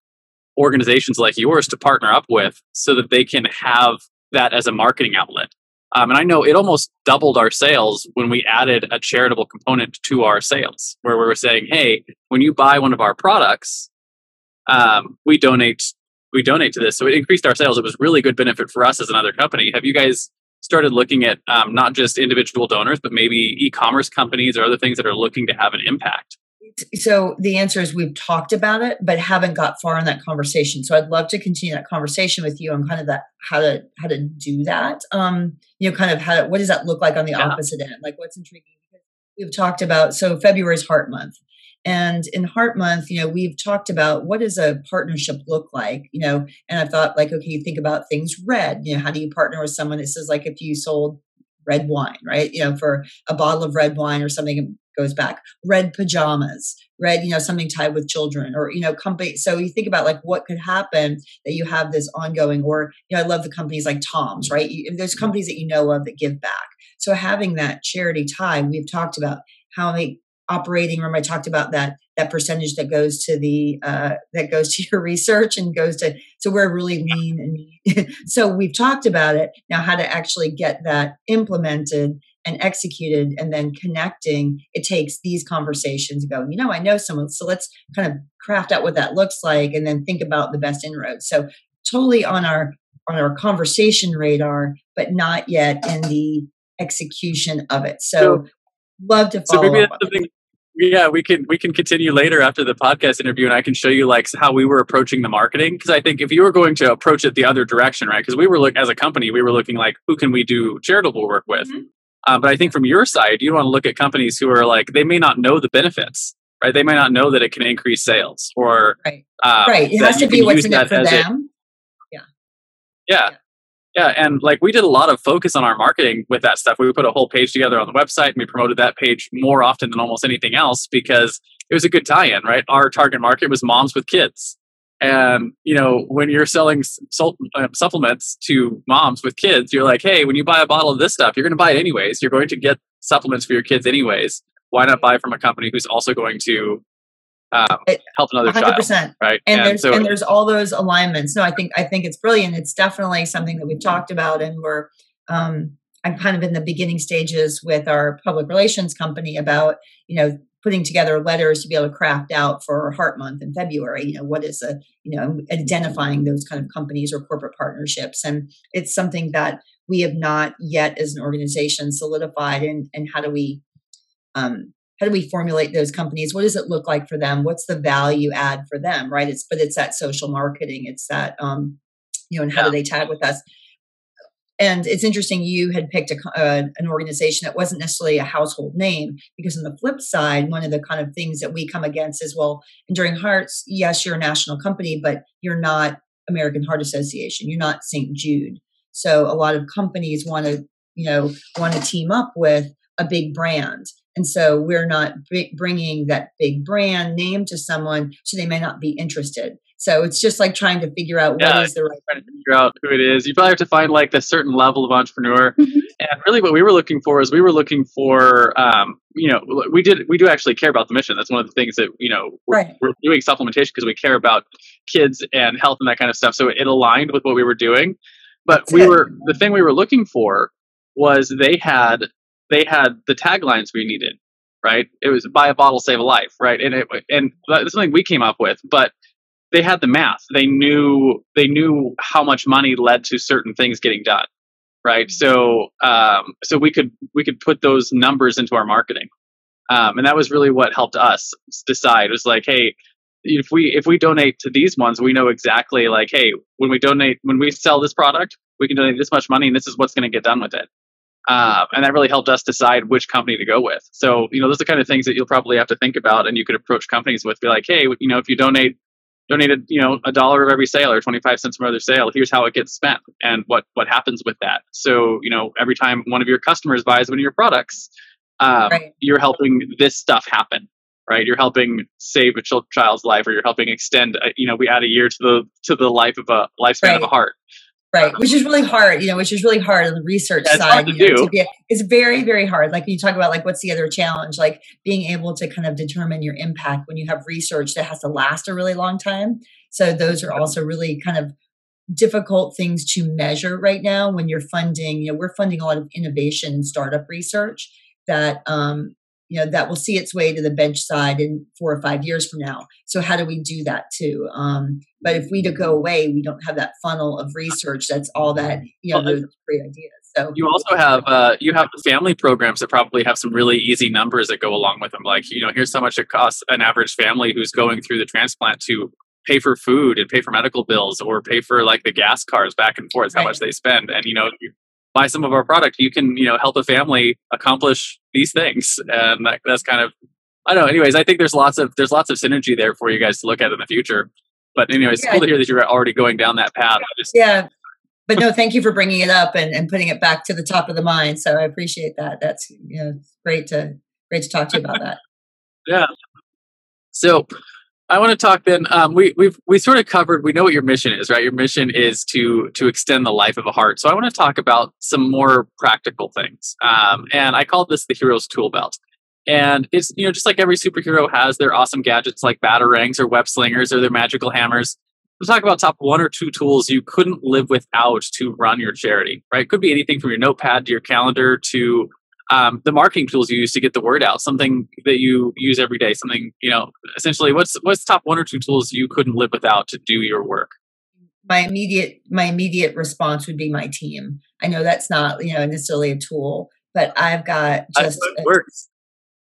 organizations like yours to partner up with so that they can have that as a marketing outlet. Um, and I know it almost doubled our sales when we added a charitable component to our sales, where we were saying, "Hey, when you buy one of our products, um, we donate we donate to this." So it increased our sales. It was really good benefit for us as another company. Have you guys started looking at um, not just individual donors, but maybe e-commerce companies or other things that are looking to have an impact? so the answer is we've talked about it but haven't got far in that conversation so i'd love to continue that conversation with you on kind of that how to how to do that um you know kind of how what does that look like on the yeah. opposite end like what's intriguing we've talked about so february is heart month and in heart month you know we've talked about what does a partnership look like you know and i thought like okay you think about things red you know how do you partner with someone that says like if you sold red wine, right? You know, for a bottle of red wine or something goes back. Red pajamas, red, you know, something tied with children or, you know, company. So you think about like what could happen that you have this ongoing, or, you know, I love the companies like Tom's, right? You, there's mm-hmm. companies that you know of that give back. So having that charity tie, we've talked about how they operating room. I talked about that that percentage that goes to the uh, that goes to (laughs) your research and goes to so we're really lean and (laughs) so we've talked about it. Now how to actually get that implemented and executed and then connecting it takes these conversations go you know i know someone so let's kind of craft out what that looks like and then think about the best inroads. So totally on our on our conversation radar but not yet in (laughs) the execution of it. So, so love to follow so maybe that's something yeah we can we can continue later after the podcast interview and i can show you like how we were approaching the marketing. Because i think if you were going to approach it the other direction right because we were look as a company we were looking like who can we do charitable work with? Mm-hmm. uh, but i think from your side you want to look at companies who are like they may not know the benefits right? They may not know that it can increase sales or right. uh, right. It has to be what's in it for them. Yeah. yeah. Yeah, and like we did a lot of focus on our marketing with that stuff. We put a whole page together on the website and we promoted that page more often than almost anything else because it was a good tie-in, right? Our target market was moms with kids. And, you know, when you're selling uh, supplements to moms with kids, you're like, hey, when you buy a bottle of this stuff, you're going to buy it anyways. You're going to get supplements for your kids anyways. Why not buy from a company who's also going to um, help another 100%. child, right? And, and there's so, and there's all those alignments. No, I think I think it's brilliant. It's definitely something that we've talked about, and we're um, I'm kind of in the beginning stages with our public relations company about you know putting together letters to be able to craft out for Heart Month in February. You know what is a you know identifying those kind of companies or corporate partnerships, and it's something that we have not yet as an organization solidified. And and how do we um, how do we formulate those companies? What does it look like for them? What's the value add for them right? It's but it's that social marketing. It's that um you know and how yeah. do they tag with us? And it's interesting you had picked a, uh, an organization that wasn't necessarily a household name because on the flip side one of the kind of things that we come against is well enduring hearts yes you're a national company but you're not american heart association. You're not st jude. So a lot of companies want to you know want to team up with a big brand and so we're not bringing that big brand name to someone, so they may not be interested. So it's just like trying to figure out yeah, what is the right. Trying to figure out who it is. You probably have to find like a certain level of entrepreneur. (laughs) Mm-hmm. And really, what we were looking for is we were looking for, um, you know, we did we do actually care about the mission. That's one of the things that you know we're, right. we're doing supplementation because we care about kids and health and that kind of stuff. So it aligned with what we were doing. But That's we it. were the thing we were looking for was they had they had the taglines we needed, right? It was buy a bottle, save a life, right? And it and that's something we came up with, but they had the math. They knew they knew how much money led to certain things getting done, right? So um, so we could we could put those numbers into our marketing, um, and that was really what helped us decide. It was like, hey, if we if we donate to these ones, we know exactly like, hey, when we donate when we sell this product, we can donate this much money, and this is what's going to get done with it. Uh, and that really helped us decide which company to go with. So, you know, those are the kind of things that you'll probably have to think about and you could approach companies with, be like, hey, you know, if you donate donated you know a dollar of every sale or 25 cents from every sale here's how it gets spent and what what happens with that so you know every time one of your customers buys one of your products um, right. you're helping this stuff happen right you're helping save a child's life or you're helping extend a, you know we add a year to the to the life of a lifespan right. of a heart right which is really hard you know which is really hard on the research yeah, side to do. Know, to be, it's very very hard like you talk about like what's the other challenge like being able to kind of determine your impact when you have research that has to last a really long time so those are also really kind of difficult things to measure right now when you're funding you know we're funding a lot of innovation and startup research that um, you know that will see its way to the bench side in four or five years from now. So how do we do that too? Um, but if we to go away we don't have that funnel of research that's all that you know those great ideas. So you also have uh, you have the family programs that probably have some really easy numbers that go along with them. Like you know here's how much it costs an average family who's going through the transplant to pay for food and pay for medical bills or pay for like the gas cars back and forth right. how much they spend. And you know buy some of our product, you can, you know, help a family accomplish these things. And that, that's kind of, I don't know. Anyways, I think there's lots of, there's lots of synergy there for you guys to look at in the future. But anyways, yeah. it's cool to hear that you're already going down that path. Just, yeah. But no, thank you for bringing it up and, and putting it back to the top of the mind. So I appreciate that. That's, you know, great to, great to talk to you about that. (laughs) yeah. So I want to talk then. Um, we we've we sort of covered. We know what your mission is, right? Your mission is to to extend the life of a heart. So I want to talk about some more practical things. Um, and I call this the hero's tool belt. And it's you know just like every superhero has their awesome gadgets like batarangs or web slingers or their magical hammers. We'll talk about top one or two tools you couldn't live without to run your charity. Right? It could be anything from your notepad to your calendar to um, the marketing tools you use to get the word out, something that you use every day, something you know. Essentially, what's what's top one or two tools you couldn't live without to do your work? My immediate my immediate response would be my team. I know that's not you know necessarily a tool, but I've got just it works.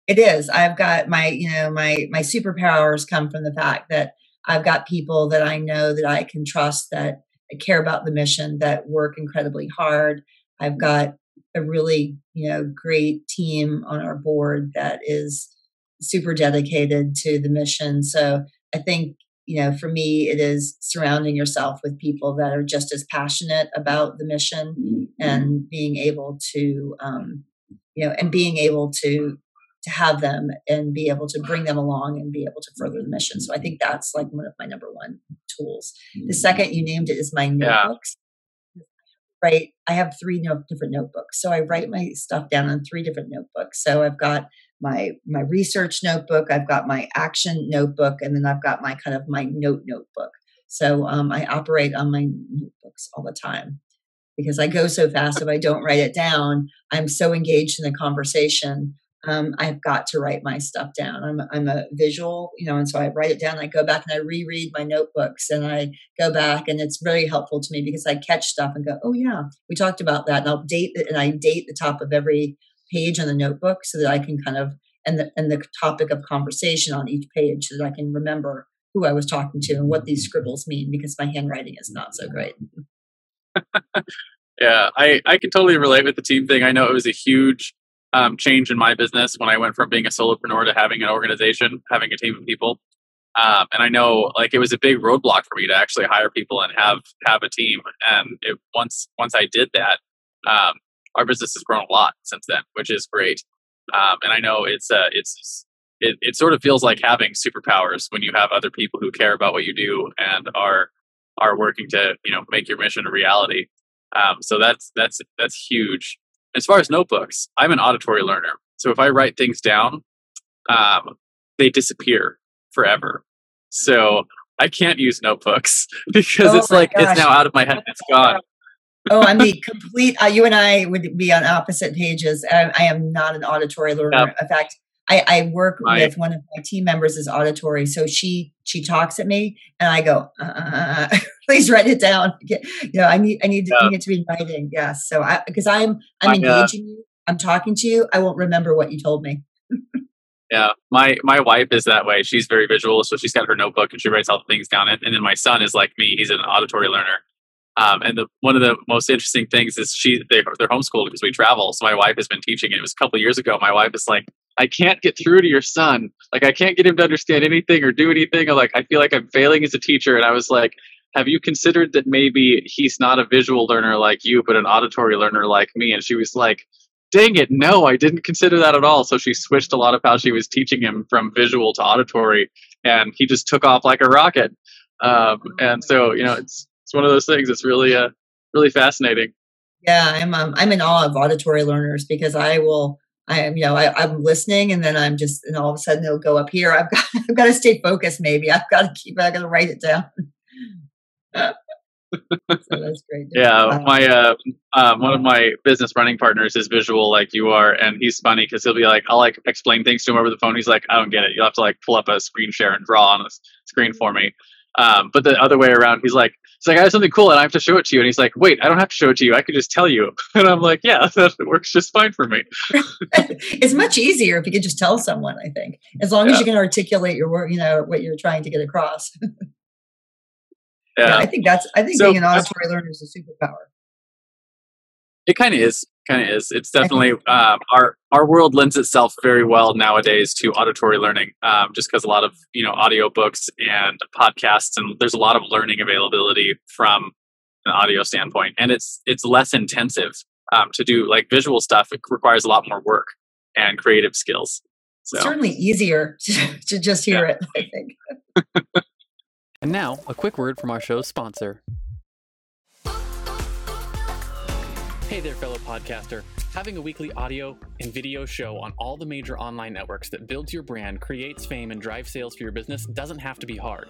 It is. I've got my you know my my superpowers come from the fact that I've got people that I know that I can trust that care about the mission that work incredibly hard. I've got a really you know great team on our board that is super dedicated to the mission. So i think you know for me it is surrounding yourself with people that are just as passionate about the mission mm-hmm. and being able to um, you know and being able to to have them and be able to bring them along and be able to further the mission. So i think that's like one of my number one tools. The mm-hmm. second you named it is my notebooks write i have three different notebooks. So i write my stuff down on three different notebooks. So i've got my my research notebook i've got my action notebook and then i've got my kind of my note notebook. So um, i operate on my notebooks all the time because i go so fast if i don't write it down i'm so engaged in the conversation um, I've got to write my stuff down. I'm, I'm a visual, you know, and so I write it down. I go back and I reread my notebooks and I go back, and it's very helpful to me because I catch stuff and go, oh yeah, we talked about that, and I'll date it, and I date the top of every page on the notebook so that I can kind of and the and the topic of conversation on each page so that I can remember who I was talking to and what these scribbles mean because my handwriting is not so great. (laughs) yeah, I I can totally relate with the team thing. I know it was a huge um, change in my business when I went from being a solopreneur to having an organization, having a team of people. Um, and I know like it was a big roadblock for me to actually hire people and have have a team. And it, once once I did that, um, our business has grown a lot since then, which is great. Um, and I know it's uh, it's it, it sort of feels like having superpowers when you have other people who care about what you do and are are working to you know make your mission a reality. Um, so that's that's that's huge. As far as notebooks, I'm an auditory learner. So if I write things down, um, they disappear forever. So I can't use notebooks (laughs) because oh it's like gosh. it's now out of my head. It's gone. (laughs) oh, I'm the complete. Uh, you and I would be on opposite pages. I, I am not an auditory learner. Yep. In fact, I, I work with one of my team members is auditory, so she she talks at me, and I go, uh, uh, uh, uh (laughs) please write it down. Get, you know, I need I need, yeah. need it to be writing. Yes, so I because I'm I'm I, engaging you, I'm talking to you. I won't remember what you told me. yeah, my my wife is that way. She's very visual, so she's got her notebook and she writes all the things down. And, and then my son is like me; he's an auditory learner. Um, and the, one of the most interesting things is she they, they're homeschooled because we travel. So my wife has been teaching. It was a couple years ago. My wife is like, I can't get through to your son. Like I can't get him to understand anything or do anything. I'm like, I feel like I'm failing as a teacher. And I was like, have you considered that maybe he's not a visual learner like you, but an auditory learner like me? And she was like, dang it, no, I didn't consider that at all. So she switched a lot of how she was teaching him from visual to auditory, and he just took off like a rocket. Um, and so, you know, it's it's one of those things. It's really uh, really fascinating. Yeah, I'm um, I'm in awe of auditory learners because I will I am you know I, I'm listening and then I'm just and all of a sudden it'll go up here. I've got (laughs) I've got to stay focused. Maybe I've got to keep. I've got to write it down. (laughs) so that's great. Yeah, my uh, um, one of my business running partners is visual like you are, and he's funny because he'll be like, I'll like explain things to him over the phone. He's like, I don't get it. You'll have to like pull up a screen share and draw on a screen for me. Um, but the other way around, he's like, it's like I have something cool and I have to show it to you. And he's like, wait, I don't have to show it to you. I can just tell you. (laughs) And I'm like, yeah, (laughs) that works just fine for me. (laughs) it's much easier if you could just tell someone. I think as long yeah. as you can articulate your work, you know what you're trying to get across. yeah. yeah. I think that's. I think so, being an auditory learner is a superpower. It kind of is kind of is. It's definitely um, our our world lends itself very well nowadays to auditory learning, um, just because a lot of you know audiobooks and podcasts, and there's a lot of learning availability from an audio standpoint, and it's it's less intensive um, to do like visual stuff. It requires a lot more work and creative skills. So. Certainly easier (laughs) to, to just hear yeah. it. I think. (laughs) and now a quick word from our show's sponsor. Hey there, fellow podcaster. Having a weekly audio and video show on all the major online networks that builds your brand, creates fame, and drives sales for your business doesn't have to be hard.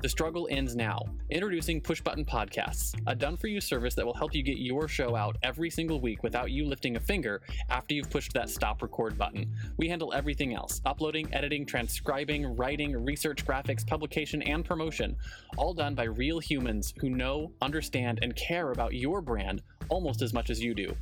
The struggle ends now. Introducing Push Button Podcasts, a done for you service that will help you get your show out every single week without you lifting a finger after you've pushed that stop record button. We handle everything else uploading, editing, transcribing, writing, research, graphics, publication, and promotion, all done by real humans who know, understand, and care about your brand almost as much as you do.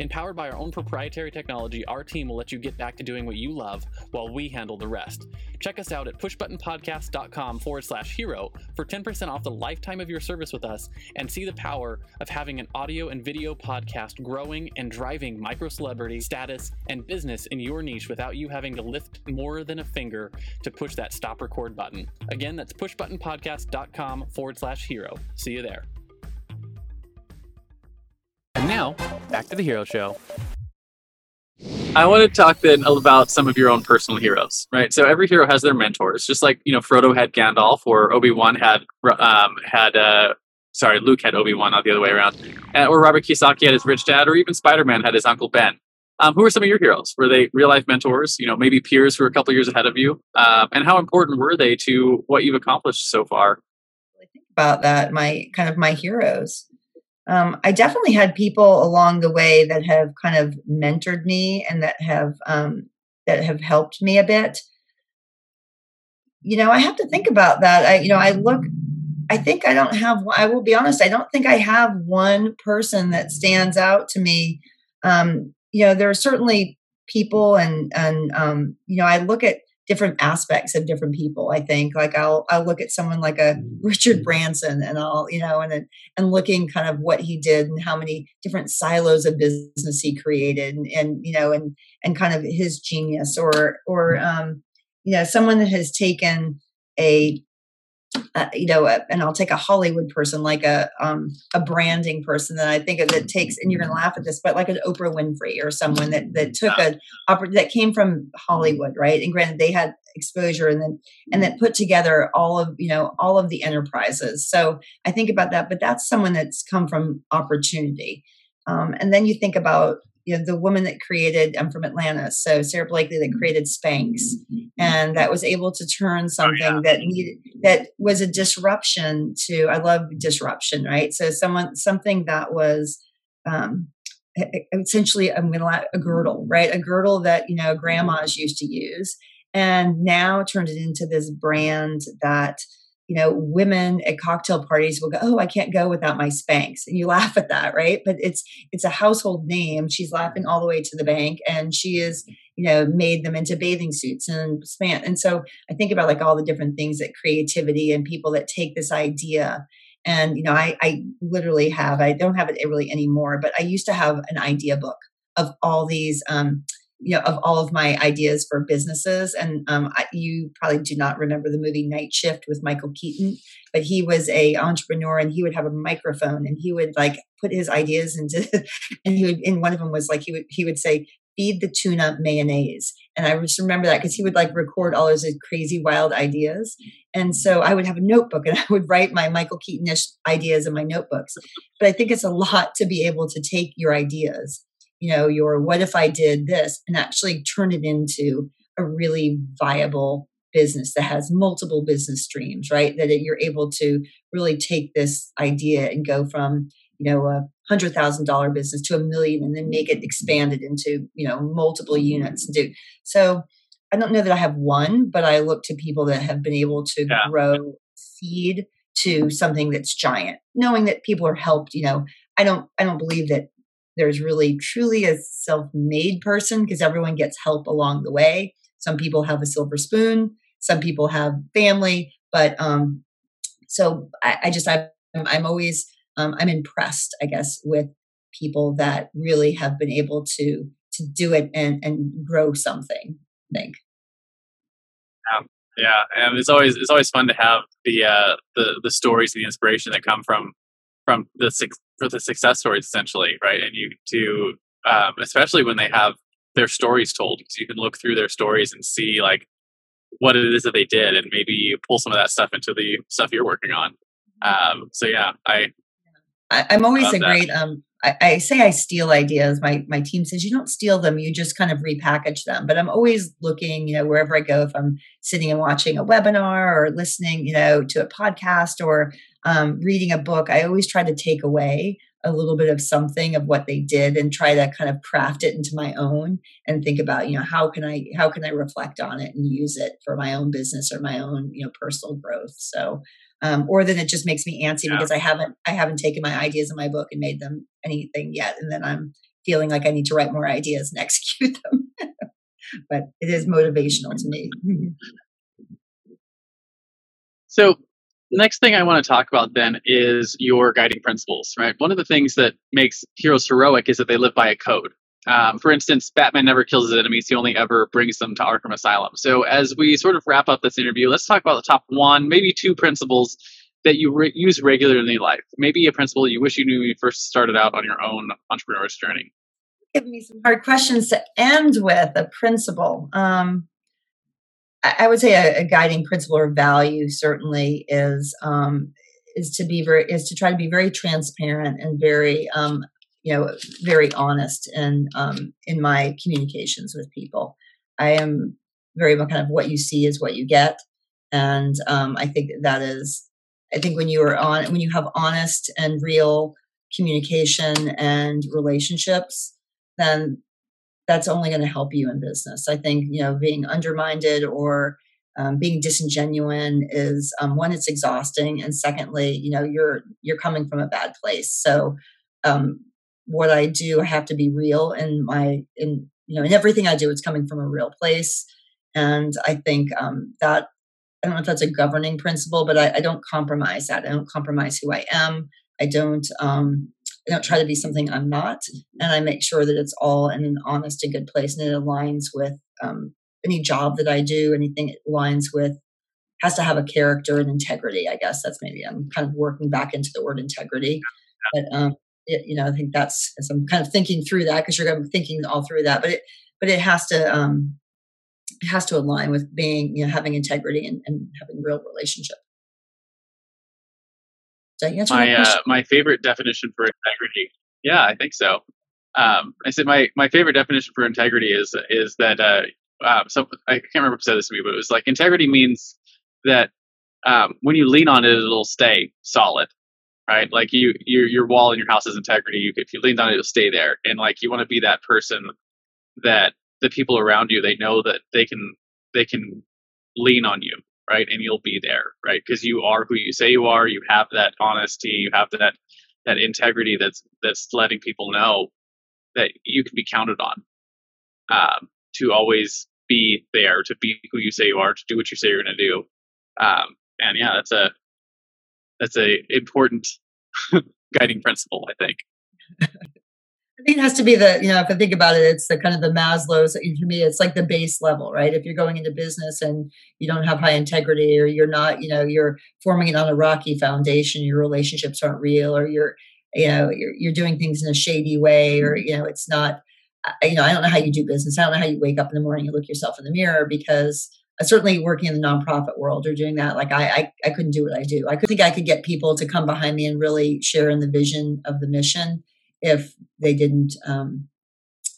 Empowered by our own proprietary technology, our team will let you get back to doing what you love while we handle the rest. Check us out at pushbuttonpodcast.com forward slash hero for 10% off the lifetime of your service with us and see the power of having an audio and video podcast growing and driving micro celebrity status and business in your niche without you having to lift more than a finger to push that stop record button. Again, that's pushbuttonpodcast.com forward slash hero. See you there. And now, back to the hero show. I want to talk then about some of your own personal heroes, right? So every hero has their mentors, just like you know Frodo had Gandalf, or Obi Wan had um, had uh, sorry Luke had Obi Wan, not the other way around, uh, or Robert Kiyosaki had his rich dad, or even Spider Man had his uncle Ben. Um, who are some of your heroes? Were they real life mentors? You know, maybe peers who are a couple years ahead of you, um, and how important were they to what you've accomplished so far? I think about that. My kind of my heroes um, I definitely had people along the way that have kind of mentored me and that have um, that have helped me a bit. You know, I have to think about that. I, you know, I look. I think I don't have. I will be honest. I don't think I have one person that stands out to me. Um, you know, there are certainly people, and and um, you know, I look at different aspects of different people i think. Like i'll i'll look at someone like a mm-hmm. richard mm-hmm. branson and i'll you know and and looking kind of what he did and how many different silos of business he created and, and you know and and kind of his genius or or mm-hmm. um you know someone that has taken a uh, you know, a, and I'll take a Hollywood person, like a um, a branding person that I think of that takes, and you're going to laugh at this, but like an Oprah Winfrey or someone that that took a that came from Hollywood, right? And granted, they had exposure, and then and then put together all of you know all of the enterprises. So I think about that, but that's someone that's come from opportunity. Um, and then you think about you know the woman that created i'm from atlanta so sara blakely that mm-hmm. created spanx. Mm-hmm. And that was able to turn something oh, yeah. that needed that was a disruption to i love disruption right? So someone something that was um essentially i'm gonna a girdle right? A girdle that you know mm-hmm. grandmas used to use. And now turned it into this brand that you know, women at cocktail parties will go, "Oh, I can't go without my Spanx," and you (laughs) laugh at that, right? But it's it's a household name. She's laughing all the way to the bank, and she is, you know, made them into bathing suits and span. And so I think about like all the different things that creativity and people that take this idea. And you know, I I literally have I don't have it really anymore, but I used to have an idea book of all these um, you know of all of my ideas for businesses and um, I, you probably do not remember the movie night shift with michael keaton but he was a entrepreneur and he would have a microphone and he would like put his ideas into (laughs) and he would and one of them was like he would he would say feed the tuna mayonnaise. And i just remember that because he would like record all his crazy wild ideas. And so i would have a notebook (laughs) and i would write my michael keatonish ideas in my notebooks. But i think it's a lot to be able to take your ideas you know, your what if I did this and actually turn it into a really viable business that has multiple business streams, right? That you're able to really take this idea and go from, you know, a hundred thousand dollar business to a million and then make it expanded into, you know, multiple units and do so I don't know that I have one, but I look to people that have been able to yeah. grow seed to something that's giant, knowing that people are helped, you know, I don't I don't believe that there's really truly a self made person because everyone gets help along the way. Some people have a silver spoon, some people have family, but um, so I, I just, I, I'm always, um, I'm impressed, I guess, with people that really have been able to to do it and and grow something. I think. Yeah, yeah, and it's always it's always fun to have the uh, the the stories and the inspiration that come from from the for the success stories essentially, right? And you to um, especially when they have their stories told, because you can look through their stories and see like what it is that they did, and maybe you pull some of that stuff into the stuff you're working on. Um, so yeah, I, I am always a that. great um, I, I, say I steal ideas. My my team says you don't steal them; you just kind of repackage them. But I'm always looking, you know, wherever I go, if I'm sitting and watching a webinar or listening, you know, to a podcast or um, reading a book, I always try to take away a little bit of something of what they did and try to kind of craft it into my own and think about you know how can i how can i reflect on it and use it for my own business or my own you know personal growth so um, or then it just makes me antsy yeah. because i haven't i haven't taken my ideas in my book and made them anything yet and then i'm feeling like i need to write more ideas and (laughs) execute them but it is motivational to me so next thing I want to talk about then is your guiding principles, right? One of the things that makes heroes heroic is that they live by a code. Um, for instance, Batman never kills his enemies; he only ever brings them to Arkham Asylum. So, as we sort of wrap up this interview, let's talk about the top one, maybe two principles that you re- use regularly in life. Maybe a principle you wish you knew when you first started out on your own entrepreneur's journey. Give me some hard questions to end with. A principle. Um, I would say a, a, guiding principle or value certainly is um, is to be very is to try to be very transparent and very um, you know very honest in um, in my communications with people. I am very much kind of what you see is what you get, and um, I think that is I think when you are on when you have honest and real communication and relationships, then that's only going to help you in business. I think, you know, being undermined or um, being disingenuine is um, one, it's exhausting, and secondly, you know, you're you're coming from a bad place. So, um, what I do, I have to be real in my in you know in everything I do. It's coming from a real place, and I think um, that I don't know if that's a governing principle, but I, I don't compromise that. I don't compromise who I am. I don't um, I don't try to be something I'm not, and I make sure that it's all in an honest and good place, and it aligns with um, any job that I do. Anything it aligns with has to have a character and integrity. I guess that's maybe I'm kind of working back into the word integrity, but um, you know, I think that's as I'm kind of thinking through that because you're going to be thinking all through that, but it but it has to um, it has to align with being you know having integrity and, and having real relationship. my uh, my favorite definition for integrity. Yeah, I think so. Um, I said my my favorite definition for integrity is is that uh, uh, so I can't remember who said this to me, but it was like integrity means that um, when you lean on it, it'll stay solid, right? Like you your your wall in your house is integrity. You, if you lean on it, it'll stay there, and like you want to be that person that the people around you they know that they can they can lean on you right? And you'll be there right? Because you are who you say you are. You have that honesty. You have that that integrity that's that's letting people know that you can be counted on um, to always be there to be who you say you are to do what you say you're going to do. Um, and yeah that's a that's a important (laughs) guiding principle i think I think it has to be the, you know, if I think about it, it's the kind of the Maslow's, for me, it's like the base level, right? If you're going into business and you don't have high integrity or you're not, you know, you're forming it on a rocky foundation, your relationships aren't real or you're, you know, you're, you're doing things in a shady way or, mm-hmm. you know, it's not, you know, I don't know how you do business. I don't know how you wake up in the morning and look yourself in the mirror because certainly working in the nonprofit world or doing that, like I, I, I couldn't do what I do. I could think I could get people to come behind me and really share in the vision of the mission if they didn't um,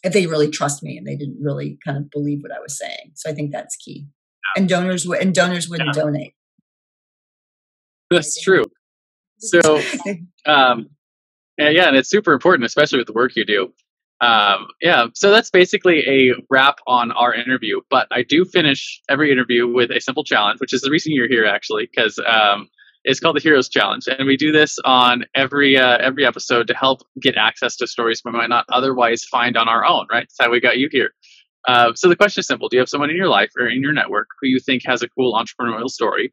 if they really trust me and they didn't really kind of believe what I was saying. So I think that's key. And donors would and donors wouldn't yeah. donate. That's true. So um, yeah, and it's super important, especially with the work you do. Um, yeah, so that's basically a wrap on our interview. But I do finish every interview with a simple challenge, which is the reason you're here actually, because um, it's called the Heroes Challenge, and we do this on every uh, every episode to help get access to stories we might not otherwise find on our own. Right? That's how we got you here. Uh, so the question is simple: Do you have someone in your life or in your network who you think has a cool entrepreneurial story?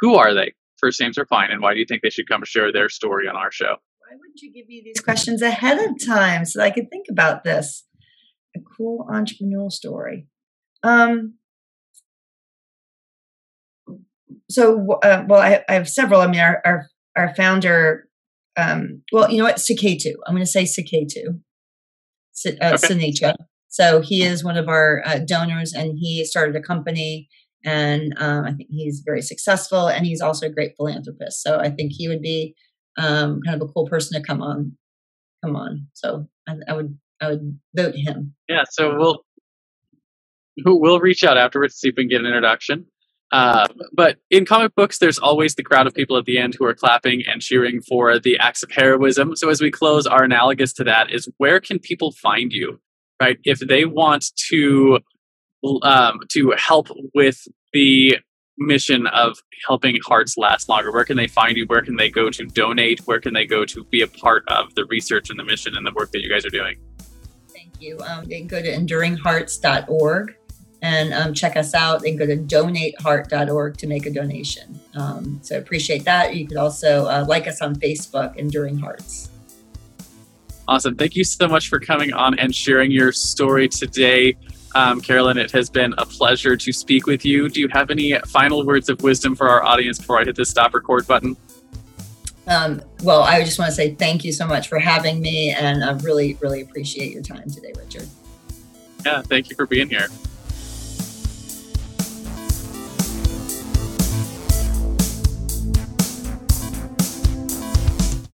Who are they? First names are fine, and why do you think they should come share their story on our show? Why wouldn't you give me these questions ahead of time so I could think about this? A cool entrepreneurial story. Um, so uh, well I, I, have several i mean our our, our founder um, well you know what Saketu. i'm going to say Saketu. uh, okay. so he is one of our uh, donors and he started a company and um, i think he's very successful and he's also a great philanthropist so i think he would be um, kind of a cool person to come on come on so I, I would i would vote him yeah so we'll we'll reach out afterwards to see if we can get an introduction uh, but in comic books, there's always the crowd of people at the end who are clapping and cheering for the acts of heroism. So as we close, our analogous to that is where can people find you, right? If they want to um, to help with the mission of helping hearts last longer, where can they find you? Where can they go to donate? Where can they go to be a part of the research and the mission and the work that you guys are doing? Thank you. Um, they can go to enduringhearts.org and um, check us out. They can go to donateheart.org to make a donation. Um, so appreciate that. You could also uh, like us on Facebook, Enduring Hearts. Awesome. Thank you so much for coming on and sharing your story today. Um, Carolyn, it has been a pleasure to speak with you. Do you have any final words of wisdom for our audience before I hit the stop record button? Um, well, I just want to say thank you so much for having me, and I really, really appreciate your time today, Richard. Yeah, thank you for being here.